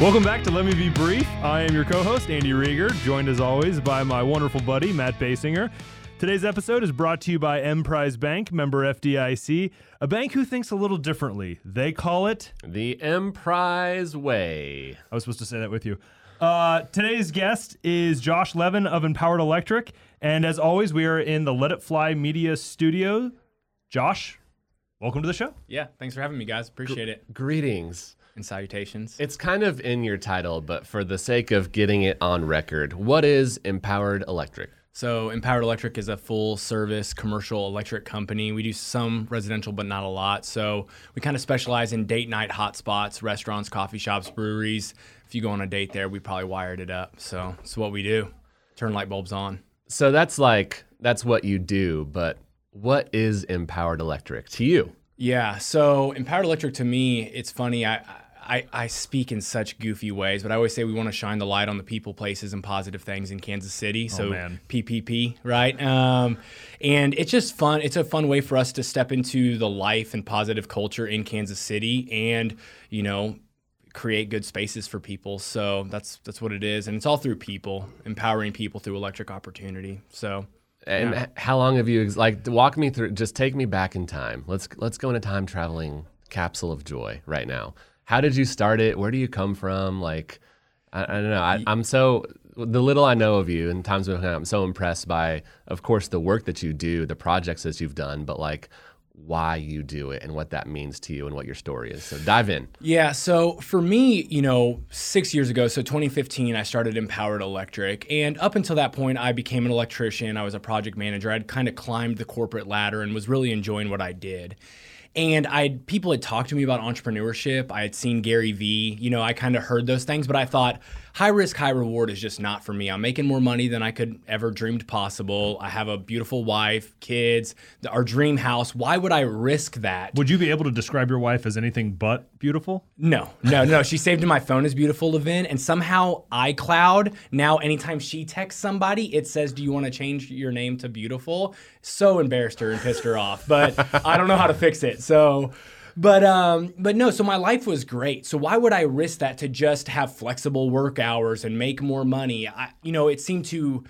Welcome back to Let Me Be Brief. I am your co host, Andy Rieger, joined as always by my wonderful buddy, Matt Basinger. Today's episode is brought to you by Emprise Bank, member FDIC, a bank who thinks a little differently. They call it The Emprise Way. I was supposed to say that with you. Uh, today's guest is Josh Levin of Empowered Electric. And as always, we are in the Let It Fly Media studio. Josh, welcome to the show. Yeah, thanks for having me, guys. Appreciate it. Greetings. And salutations. It's kind of in your title, but for the sake of getting it on record, what is Empowered Electric? So, Empowered Electric is a full service commercial electric company. We do some residential, but not a lot. So, we kind of specialize in date night hotspots, restaurants, coffee shops, breweries. If you go on a date there, we probably wired it up. So, it's what we do turn light bulbs on. So that's like, that's what you do, but what is Empowered Electric to you? Yeah. So Empowered Electric to me, it's funny. I, I, I speak in such goofy ways, but I always say we want to shine the light on the people, places, and positive things in Kansas City. So man. PPP, right? Um, and it's just fun. It's a fun way for us to step into the life and positive culture in Kansas City, and you know, create good spaces for people. So that's that's what it is, and it's all through people, empowering people through electric opportunity. So. And h- how long have you like walk me through? Just take me back in time. Let's let's go in a time traveling capsule of joy right now. How did you start it? Where do you come from? Like, I, I don't know. I, I'm so the little I know of you and times when I'm so impressed by, of course, the work that you do, the projects that you've done, but like why you do it and what that means to you and what your story is. So dive in. Yeah, so for me, you know, six years ago, so 2015, I started Empowered Electric. And up until that point, I became an electrician. I was a project manager. I'd kind of climbed the corporate ladder and was really enjoying what I did. And I people had talked to me about entrepreneurship. I had seen Gary Vee. You know, I kind of heard those things, but I thought high risk, high reward is just not for me. I'm making more money than I could ever dreamed possible. I have a beautiful wife, kids, our dream house. Why would I risk that? Would you be able to describe your wife as anything but beautiful? No, no, no. She saved in my phone as beautiful, Levin, and somehow iCloud now, anytime she texts somebody, it says, "Do you want to change your name to beautiful?" So embarrassed her and pissed her off, but I don't know how to fix it. So, but um, but no. So my life was great. So why would I risk that to just have flexible work hours and make more money? I, you know, it seemed too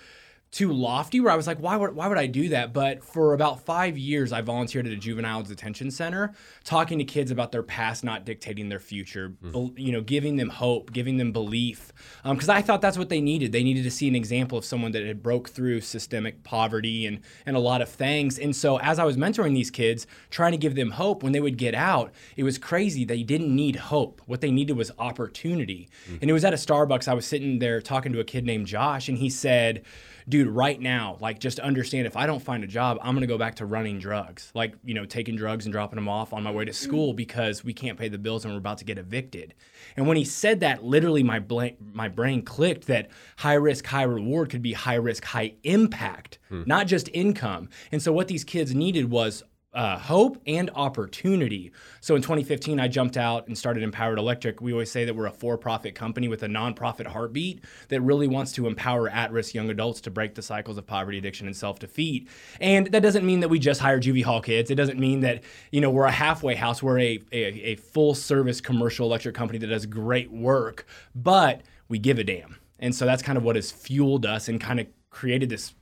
too lofty where I was like, why would why would I do that? But for about five years, I volunteered at a juvenile detention center, talking to kids about their past not dictating their future. Mm-hmm. bel- You know, giving them hope, giving them belief, um, because I thought that's what they needed. They needed to see an example of someone that had broke through systemic poverty and and a lot of things. And so as I was mentoring these kids, trying to give them hope when they would get out, it was crazy. They didn't need hope. What they needed was opportunity. Mm. And it was at a Starbucks. I was sitting there talking to a kid named Josh, and he said dude, right now, like just understand if I don't find a job, I'm gonna go back to running drugs. Like, you know, taking drugs and dropping them off on my way to mm. school because we can't pay the bills and we're about to get evicted. And when he said that, literally my blank, my brain clicked that high risk, high reward could be high risk, high impact, hmm. not just income. And so what these kids needed was uh, hope and opportunity. So in 2015, I jumped out and started Empowered Electric. We always say that we're a for profit company with a nonprofit heartbeat that really wants to empower at risk young adults to break the cycles of poverty, addiction, and self defeat. And that doesn't mean that we just hire juvie hall kids. It doesn't mean that, you know, we're a halfway house. We're a, a, a full service commercial electric company that does great work, but we give a damn. And so that's kind of what has fueled us and kind of created this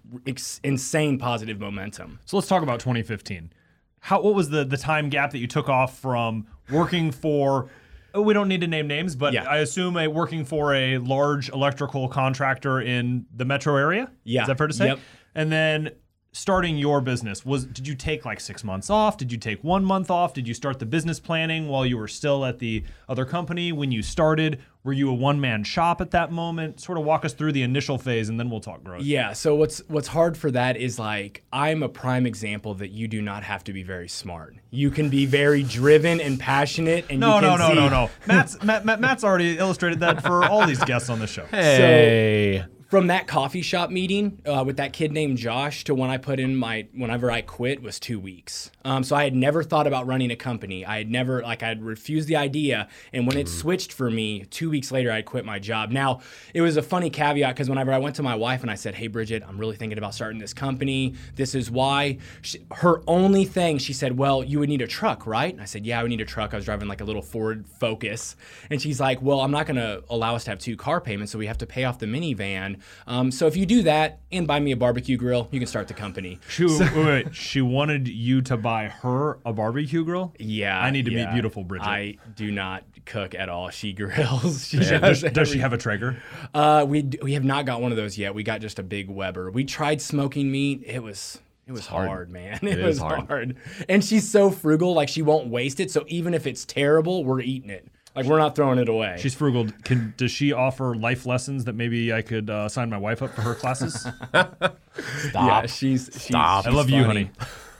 insane positive momentum. So let's talk about 2015. How what was the the time gap that you took off from working for oh, we don't need to name names, but Yeah. I assume a working for a large electrical contractor in the metro area? Yeah. Is that fair to say? Yep. And then starting your business was did you take like 6 months off? Did you take 1 month off? Did you start the business planning while you were still at the other company when you started? Were you a one man shop at that moment? Sort of walk us through the initial phase and then we'll talk growth. Yeah. So what's what's hard for that is like I'm a prime example that you do not have to be very smart. You can be very driven and passionate, and No, you no, can no, see, no, no. Matt's Matt, Matt, Matt's already illustrated that for all these guests on the show. Hey. From that coffee shop meeting uh, with that kid named Josh to when I put in my whenever I quit was two weeks. Um, so I had never thought about running a company. I had never like I had refused the idea, and when it switched for me, two weeks later I quit my job. Now it was a funny caveat because whenever I went to my wife and I said, "Hey Bridget, I'm really thinking about starting this company. This is why." She, her only thing she said, "Well, you would need a truck, right?" And I said, "Yeah, I would need a truck." I was driving like a little Ford Focus, and she's like, "Well, I'm not going to allow us to have two car payments, so we have to pay off the minivan. Um, so if you do that and buy me a barbecue grill, you can start the company." She, wait, wait, she wanted you to buy her a barbecue grill. Yeah, I need to meet beautiful Bridget. I do not cook at all. She grills. She Yeah, does does, does she have a Traeger? Uh, we d- we have not got one of those yet. We got just a big Weber. We tried smoking meat. It was it was hard. hard. man. It, It was hard. hard. And she's so frugal, like she won't waste it. So even if it's terrible, we're eating it. Like we're not throwing it away. She's frugal. Can does she offer life lessons that maybe I could uh, sign my wife up for her classes? Stop. yeah, she's she's, Stop. I she's love you, honey.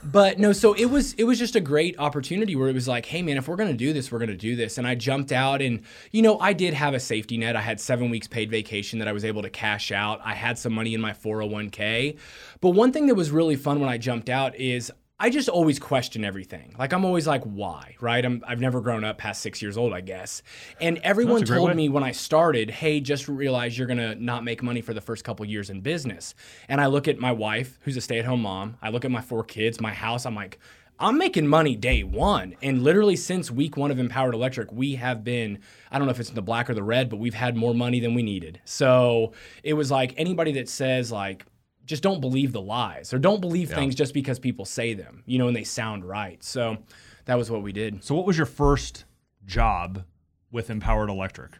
But no, so it was it was just a great opportunity where it was like, hey man, if we're gonna do this, we're gonna do this. And I jumped out and you know, I did have a safety net. I had seven weeks paid vacation that I was able to cash out. I had some money in my 401k. But one thing that was really fun when I jumped out is I just always question everything. Like I'm always like, why? Right? I'm I've never grown up past six years old, I guess. And everyone That's a great told way. me when I started, hey, just realize you're gonna not make money for the first couple years in business. And I look at my wife, who's a stay-at-home mom. I look at my four kids, my house. I'm like, I'm making money day one. And literally since week one of Empowered Electric, we have been, I don't know if it's in the black or the red, but we've had more money than we needed. So it was like anybody that says like, just don't believe the lies or don't believe things just because people say them, you know, and they sound right. So that was what we did. So, what was your first job with Empowered Electric?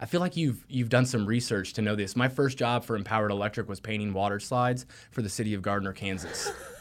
I feel like you've you've done some research to know this. My first job for Empowered Electric was painting water slides for the city of Gardner, Kansas.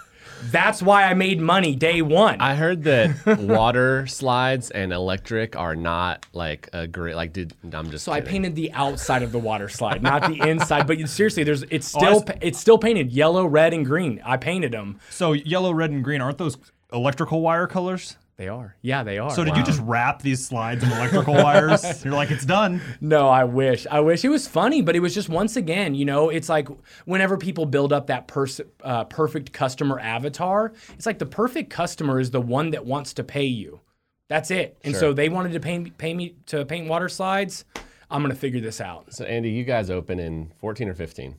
That's why I made money day one. I heard that water slides and electric are not like a great like. Did I'm just so I painted the outside of the water slide, not the inside. But seriously, there's it's oh, still s- pa- it's still painted yellow, red, and green. I painted them. So, yellow, red, and green aren't those electrical wire colors? They are. Yeah, they are. So, did you just wrap these slides in electrical wires? You're like, it's done. No, I wish. I wish it was funny, but it was just once again, you know, it's like whenever people build up that pers- uh, perfect customer avatar, it's like the perfect customer is the one that wants to pay you. That's it. And so they wanted to pay pay me to paint water slides. I'm gonna figure this out. So Andy, you guys open in 14 or 15,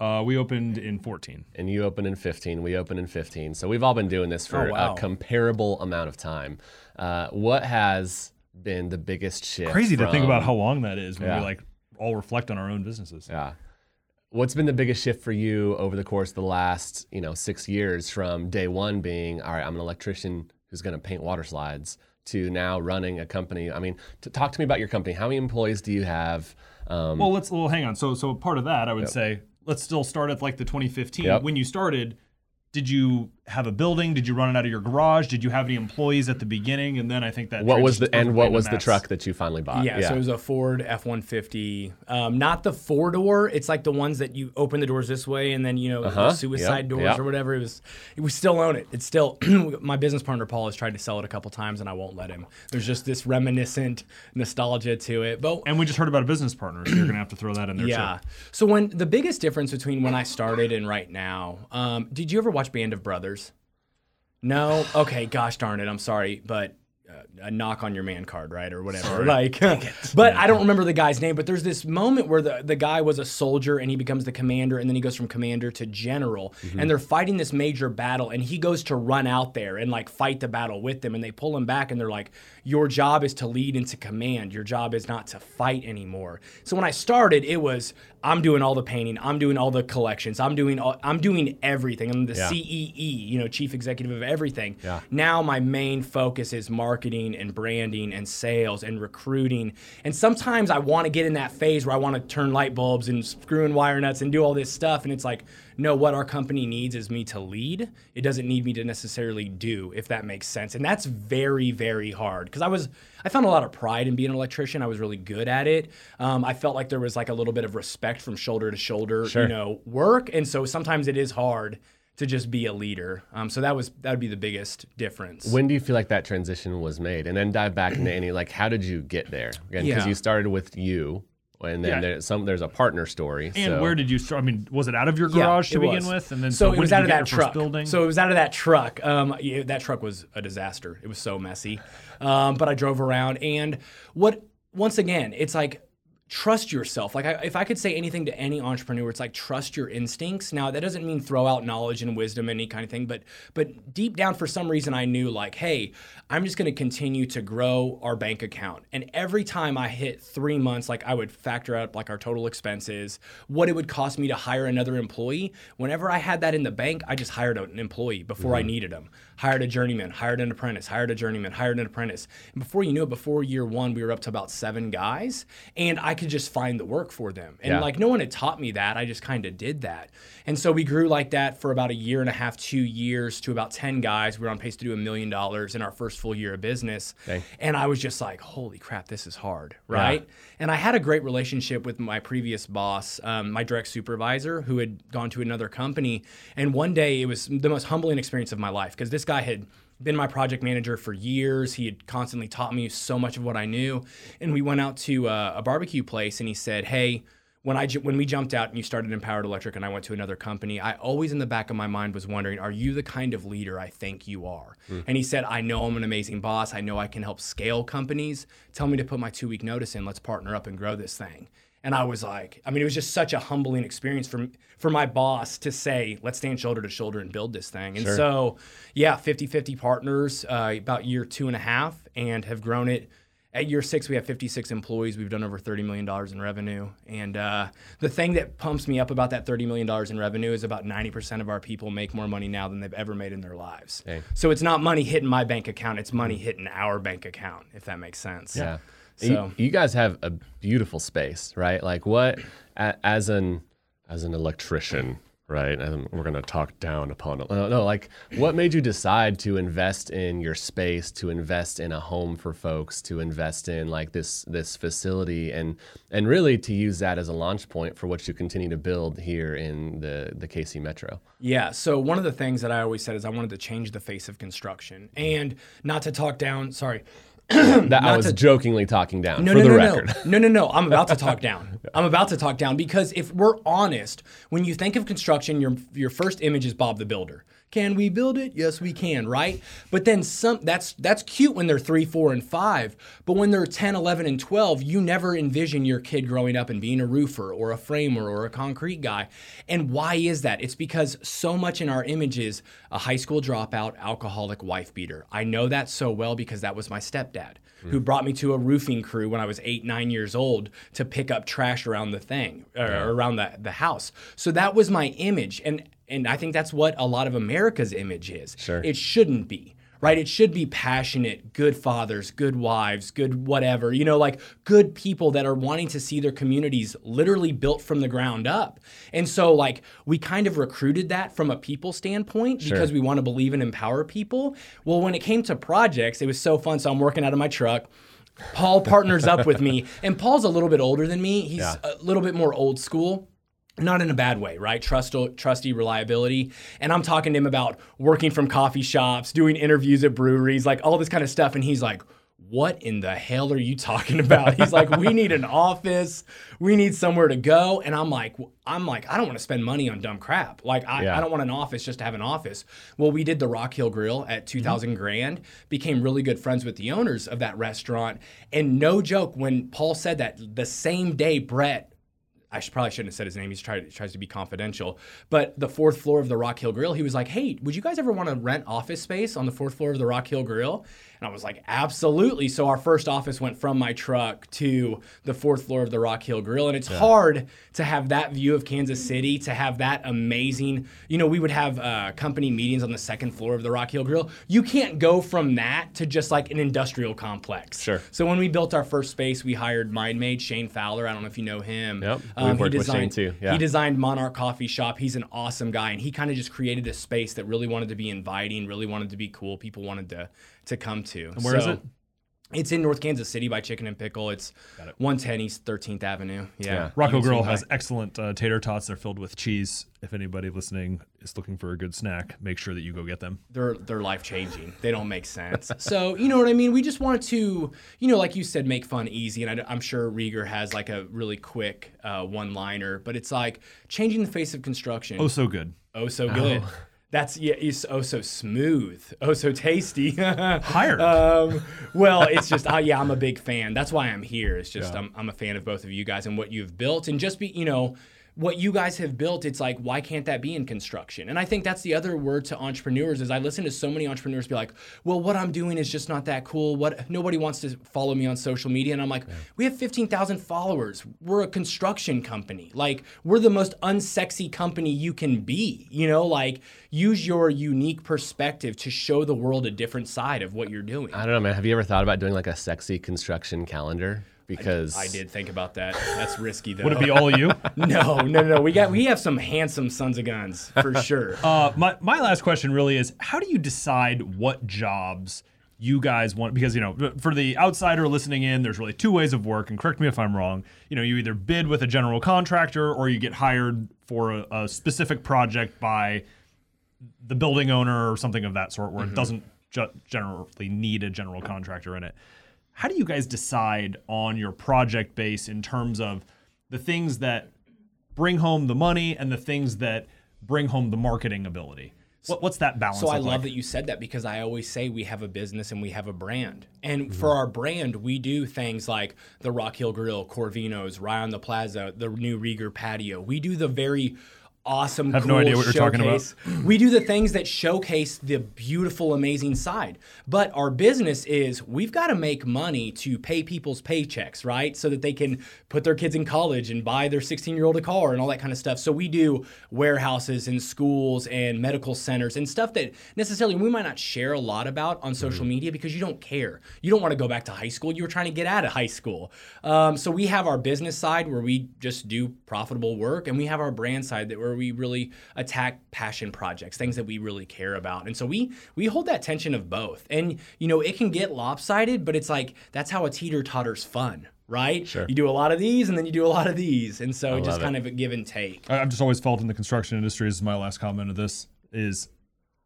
Uh, we opened in 14. and you opened in 15. We opened in 15. So we've all been doing this for Oh, wow. a comparable amount of time. Uh, what has been the biggest shift? Crazy to think about how long that is when Yeah. we like all reflect on our own businesses. Yeah. What's been the biggest shift for you over the course of the last, you know, six years from day one being, all right, I'm an electrician who's going to paint water slides to now running a company? I mean, to talk to me about your company. How many employees do you have? Um, Well, let's well hang on. So so part of that, I would say, let's still start at like the 2015. Yep. When you started, did you have a building? Did you run it out of your garage? Did you have any employees at the beginning? And then I think that what was the and what was the mass. truck that you finally bought? Yeah, so it was a Ford F one fifty. Um, not the four door. It's like the ones that you open the doors this way and then you know Uh-huh, the suicide yep, doors yep. or whatever. It was. We still own it. It's still my business partner Paul has tried to sell it a couple times and I won't let him. There's just this reminiscent nostalgia to it. But And we just heard about a business partner, so you're gonna have to throw that in there yeah. too. So when the biggest difference between when I started and right now, um, did you ever watch Band of Brothers? No. Okay. Gosh darn it. I'm sorry, but uh, a knock on your man card, right, or whatever. Like, but I don't remember the guy's name. But there's this moment where the the guy was a soldier and he becomes the commander, and then he goes from commander to general, and they're fighting this major battle, and he goes to run out there and like fight the battle with them, and they pull him back, and they're like, "Your job is to lead and to command. Your job is not to fight anymore." So when I started, it was I'm doing all the painting, I'm doing all the collections, I'm doing all, I'm doing everything. I'm the Yeah. CEE, you know, chief executive of everything. Yeah. Now my main focus is marketing and branding and sales and recruiting. And sometimes I want to get in that phase where I want to turn light bulbs and screw in wire nuts and do all this stuff. And it's like, no, what our company needs is me to lead. It doesn't need me to necessarily do, if that makes sense. And that's very, very hard because I was, I found a lot of pride in being an electrician. I was really good at it. Um, I felt like there was like a little bit of respect from shoulder to shoulder, Sure. you know, work. And so sometimes it is hard to just be a leader. Um, so that was that would be the biggest difference. When do you feel like that transition was made? And then dive back into any like how did you get there? Again, because Yeah. you started with you. And then Yeah. there's some there's a partner story. And so- where did you start? I mean, was it out of your Yeah, garage to begin was. with? And then so, when it was out of that truck. Building? So it was out of that truck. Um, yeah, that truck was a disaster. It was so messy. Um, but I drove around, and what once again, it's like trust yourself. Like I, if I could say anything to any entrepreneur, it's like trust your instincts. Now that doesn't mean throw out knowledge and wisdom, any kind of thing, but but deep down, for some reason, I knew like, hey, I'm just going to continue to grow our bank account. And every time I hit three months, like I would factor out like our total expenses, what it would cost me to hire another employee. Whenever I had that in the bank, I just hired an employee before I mm-hmm. needed them. Hired a journeyman, hired an apprentice, hired a journeyman, hired an apprentice. And before you knew it, before year one, we were up to about seven guys, and I could just find the work for them. And Yeah. like no one had taught me that. I just kind of did that. And so we grew like that for about a year and a half, two years to about 10 guys. We were on pace to do a million dollars in our first full year of business. Okay. And I was just like, holy crap, this is hard. Right. And I had a great relationship with my previous boss, um, my direct supervisor, who had gone to another company. And one day it was the most humbling experience of my life because this guy had been my project manager for years. He had constantly taught me so much of what I knew. And we went out to uh, a barbecue place and he said, Hey, when I when we jumped out and you started Empowered Electric and I went to another company, I always in the back of my mind was wondering, are you the kind of leader I think you are? And he said, I know I'm an amazing boss. I know I can help scale companies. Tell me to put my two week notice in. Let's partner up and grow this thing. And I was like, I mean, it was just such a humbling experience for for my boss to say, let's stand shoulder to shoulder and build this thing. And so, yeah, 50 50 partners uh, about year two and a half and have grown it. At year six, we have 56 employees. We've done over $30 million in revenue. And uh, the thing that pumps me up about that $30 million in revenue is about 90% of our people make more money now than they've ever made in their lives. Dang. So it's not money hitting my bank account, it's money hitting our bank account, if that makes sense. Yeah. So- You, you guys have a beautiful space, right? Like what a, as an as an electrician, right? And we're gonna talk down upon it. No, no, like what made you decide to invest in your space, to invest in a home for folks, to invest in like this this facility, and and really to use that as a launch point for what you continue to build here in the the KC Metro. Yeah. So one of the things that I always said is I wanted to change the face of construction, and not to talk down. Sorry. That I was jokingly talking down No, for no, the no, record. no, no, no, no. I'm about to talk down. I'm about to talk down because if we're honest, when you think of construction, your your first image is Bob the Builder. Can we build it? Yes, we can, right? But then some that's that's cute when they're 3, 4 and 5, but when they're 10, 11 and 12, you never envision your kid growing up and being a roofer or a framer or a concrete guy. And why is that? It's because so much in our image is a high school dropout, alcoholic wife beater. I know that so well because that was my stepdad who hmm. brought me to a roofing crew when I was eight, nine years old to pick up trash around the thing or around the, the house. So that was my image. And and I think that's what a lot of America's image is. Sure. It shouldn't be. Right? It should be passionate, good fathers, good wives, good whatever, you know, like good people that are wanting to see their communities literally built from the ground up. And so, like, we kind of recruited that from a people standpoint because we want to believe and empower people. Well, when it came to projects, it was so fun. So I'm working out of my truck. Paul partners up with me, and Paul's a little bit older than me. He's Yeah. a little bit more old school. Not in a bad way, right? Trust, trusty reliability. And I'm talking to him about working from coffee shops, doing interviews at breweries, like all this kind of stuff. And he's like, what in the hell are you talking about? He's like, we need an office, we need somewhere to go. And I'm like, I'm like, I don't want to spend money on dumb crap. Like, I, Yeah. I don't want an office just to have an office. Well, we did the Rock Hill Grill at 2000 mm-hmm. grand, became really good friends with the owners of that restaurant. And no joke, when Paul said that, the same day Brett I should, probably shouldn't have said his name. He's tried, tries to be confidential. But the fourth floor of the Rock Hill Grill, he was like, "Hey, would you guys ever want to rent office space on the fourth floor of the Rock Hill Grill?" And I was like, "Absolutely." So our first office went from my truck to the fourth floor of the Rock Hill Grill, and it's hard to have that view of Kansas City, to have that amazing. You know, we would have uh, company meetings on the second floor of the Rock Hill Grill. You can't go from that to just like an industrial complex. Sure. So when we built our first space, we hired MindMade Shane Fowler. I don't know if you know him. Yep. Um, he worked with Shane designed- too, yeah. He designed Monarch Coffee Shop. He's an awesome guy, and he kind of just created a space that really wanted to be inviting, really wanted to be cool. People wanted to to come to. And where is So, it? It's in North Kansas City by Chicken and Pickle. It's 110 East 13th Avenue. Yeah. Yeah. Rock Hill Grill has excellent uh, tater tots. They're filled with cheese. If anybody listening is looking for a good snack, make sure that you go get them. they're they're life changing. They don't make sense. so you know what I mean. We just wanted to, you know, like you said, make fun easy. And I, am sure Rieger has like a really quick uh, one liner, but it's like changing the face of construction. Oh, so good. Oh, so good. That's yeah, it's oh so smooth, oh so tasty. Hired. um, well, it's just uh, yeah, I'm a big fan. That's why I'm here. It's just I'm, I'm a fan of both of you guys and what you've built, and just be you know what you guys have built. It's like why can't that be in construction? And I think that's the other word to entrepreneurs is I listen to so many entrepreneurs be like, well, what I'm doing is just not that cool. What nobody wants to follow me on social media, and I'm like, we have 15,000 followers. We're a construction company. Like we're the most unsexy company you can be. You know, like use your unique perspective to show the world a different side of what you're doing. I don't know, man. Have you ever thought about doing like a sexy construction calendar? Because I did think about that. That's risky though. Would it be all you? no, no, no. We got we have some handsome sons of guns for sure. Uh, my, my last question really is how do you decide what jobs you guys want? Because, you know, for the outsider listening in, there's really two ways of work. And correct me if I'm wrong. You know, you either bid with a general contractor or you get hired for a, a specific project by the building owner or something of that sort where it doesn't ju- generally need a general contractor in it. How do you guys decide on your project base in terms of the things that bring home the money and the things that bring home the marketing ability? What, what's that balance? So I love like? that you said that because I always say we have a business and we have a brand. And Mm-hmm. for our brand, we do things like the Rock Hill Grill, Corvino's, Rye on the Plaza, the new Rieger patio. We do the very awesome, have no cool idea what you're talking about. showcase. We do the things that showcase the beautiful, amazing side. But our business is we've got to make money to pay people's paychecks, right? So that they can put their kids in college and buy their 16 year old a car and all that kind of stuff. So we do warehouses and schools and medical centers and stuff that necessarily we might not share a lot about on social media because you don't care. You don't want to go back to high school. You were trying to get out of high school. Um, so we have our business side where we just do profitable work, and we have our brand side that where we really attack passion projects, things that we really care about. And so we we hold that tension of both. And you know, it can get lopsided, but it's like that's how a teeter totter's fun. Right? Sure. You do a lot of these and then you do a lot of these. And so just love it. kind of a give and take. I- I've just always felt in the construction industry, this is my last comment of this, is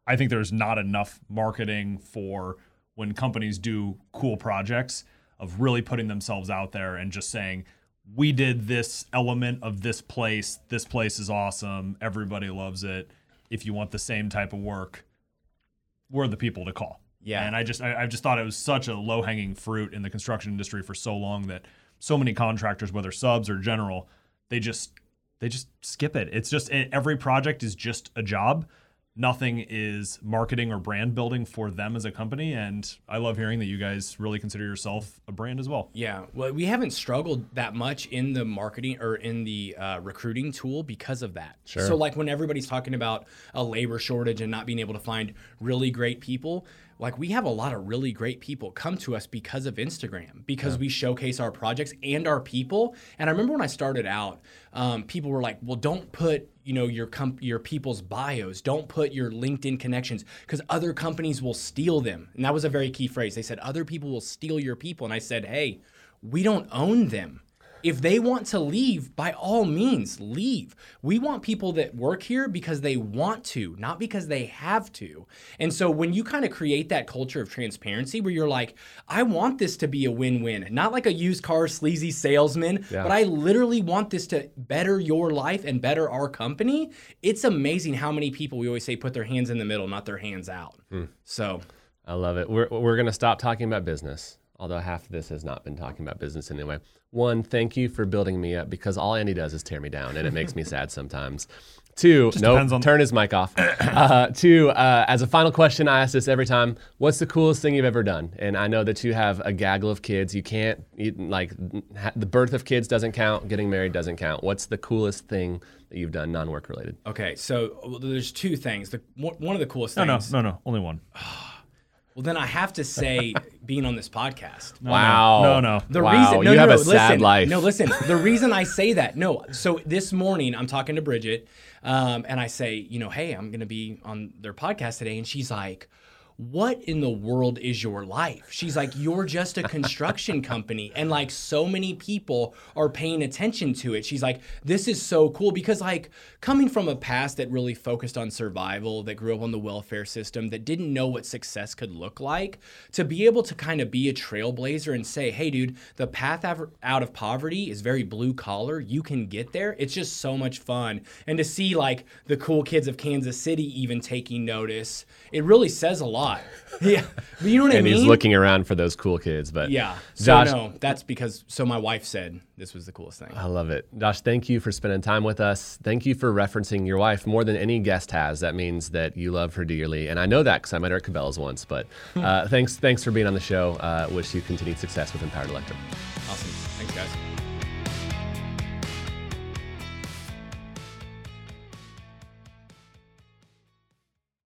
I think there's not enough marketing for when companies do cool projects of really putting themselves out there and just saying, we did this element of this place. This place is awesome. Everybody loves it. If you want the same type of work, we're the people to call. Yeah. And I just I, I just thought it was such a low hanging fruit in the construction industry for so long that so many contractors, whether subs or general, they just they just skip it. It's just every project is just a job. Nothing is marketing or brand building for them as a company. And I love hearing that you guys really consider yourself a brand as well. Yeah, well, we haven't struggled that much in the marketing or in the uh, recruiting tool because of that. Sure. So, like when everybody's talking about a labor shortage and not being able to find really great people, like we have a lot of really great people come to us because of Instagram, because we showcase our projects and our people. And I remember when I started out, um, people were like, "Well, don't put." You know your comp- your people's bios. Don't put your LinkedIn connections because other companies will steal them. And that was a very key phrase. They said other people will steal your people. And I said, hey, we don't own them. If they want to leave, by all means, leave. We want people that work here because they want to, not because they have to. And so when you kind of create that culture of transparency where you're like, I want this to be a win win, not like a used car sleazy salesman, Yeah. but I literally want this to better your life and better our company. It's amazing how many people we always say put their hands in the middle, not their hands out. Hmm. So I love it. We're, we're going to stop talking about business, although half of this has not been talking about business anyway. One, thank you for building me up because all Andy does is tear me down, and it makes me sad sometimes. Two, no, depends on- turn his mic off. Uh, two, uh, as a final question, I ask this every time: What's the coolest thing you've ever done? And I know that you have a gaggle of kids. You can't you, like ha- the birth of kids doesn't count. Getting married doesn't count. What's the coolest thing that you've done, non-work related? Okay, so well, there's two things. The one one of the coolest things. No, no, no, no, only one. Well, then I have to say being on this podcast. wow. No, no. The wow. reason no, you no, have no, a listen, sad life. No, listen. The reason I say that, no. So this morning I'm talking to Bridget, um, and I say, you know, hey, I'm gonna be on their podcast today, and she's like, what in the world is your life? She's like, You're just a construction company. And like, so many people are paying attention to it. She's like, This is so cool because, like, coming from a past that really focused on survival, that grew up on the welfare system, that didn't know what success could look like, to be able to kind of be a trailblazer and say, Hey, dude, the path out of poverty is very blue collar. You can get there. It's just so much fun. And to see like the cool kids of Kansas City even taking notice, it really says a lot. Yeah, but you know what I mean. And he's looking around for those cool kids. But yeah, so Josh, no, that's because so my wife said this was the coolest thing. I love it, Josh. Thank you for spending time with us. Thank you for referencing your wife more than any guest has. That means that you love her dearly, and I know that because I met her at Cabela's once. But uh, thanks, thanks for being on the show. Uh, wish you continued success with Empowered Electric. Awesome. Thanks, guys.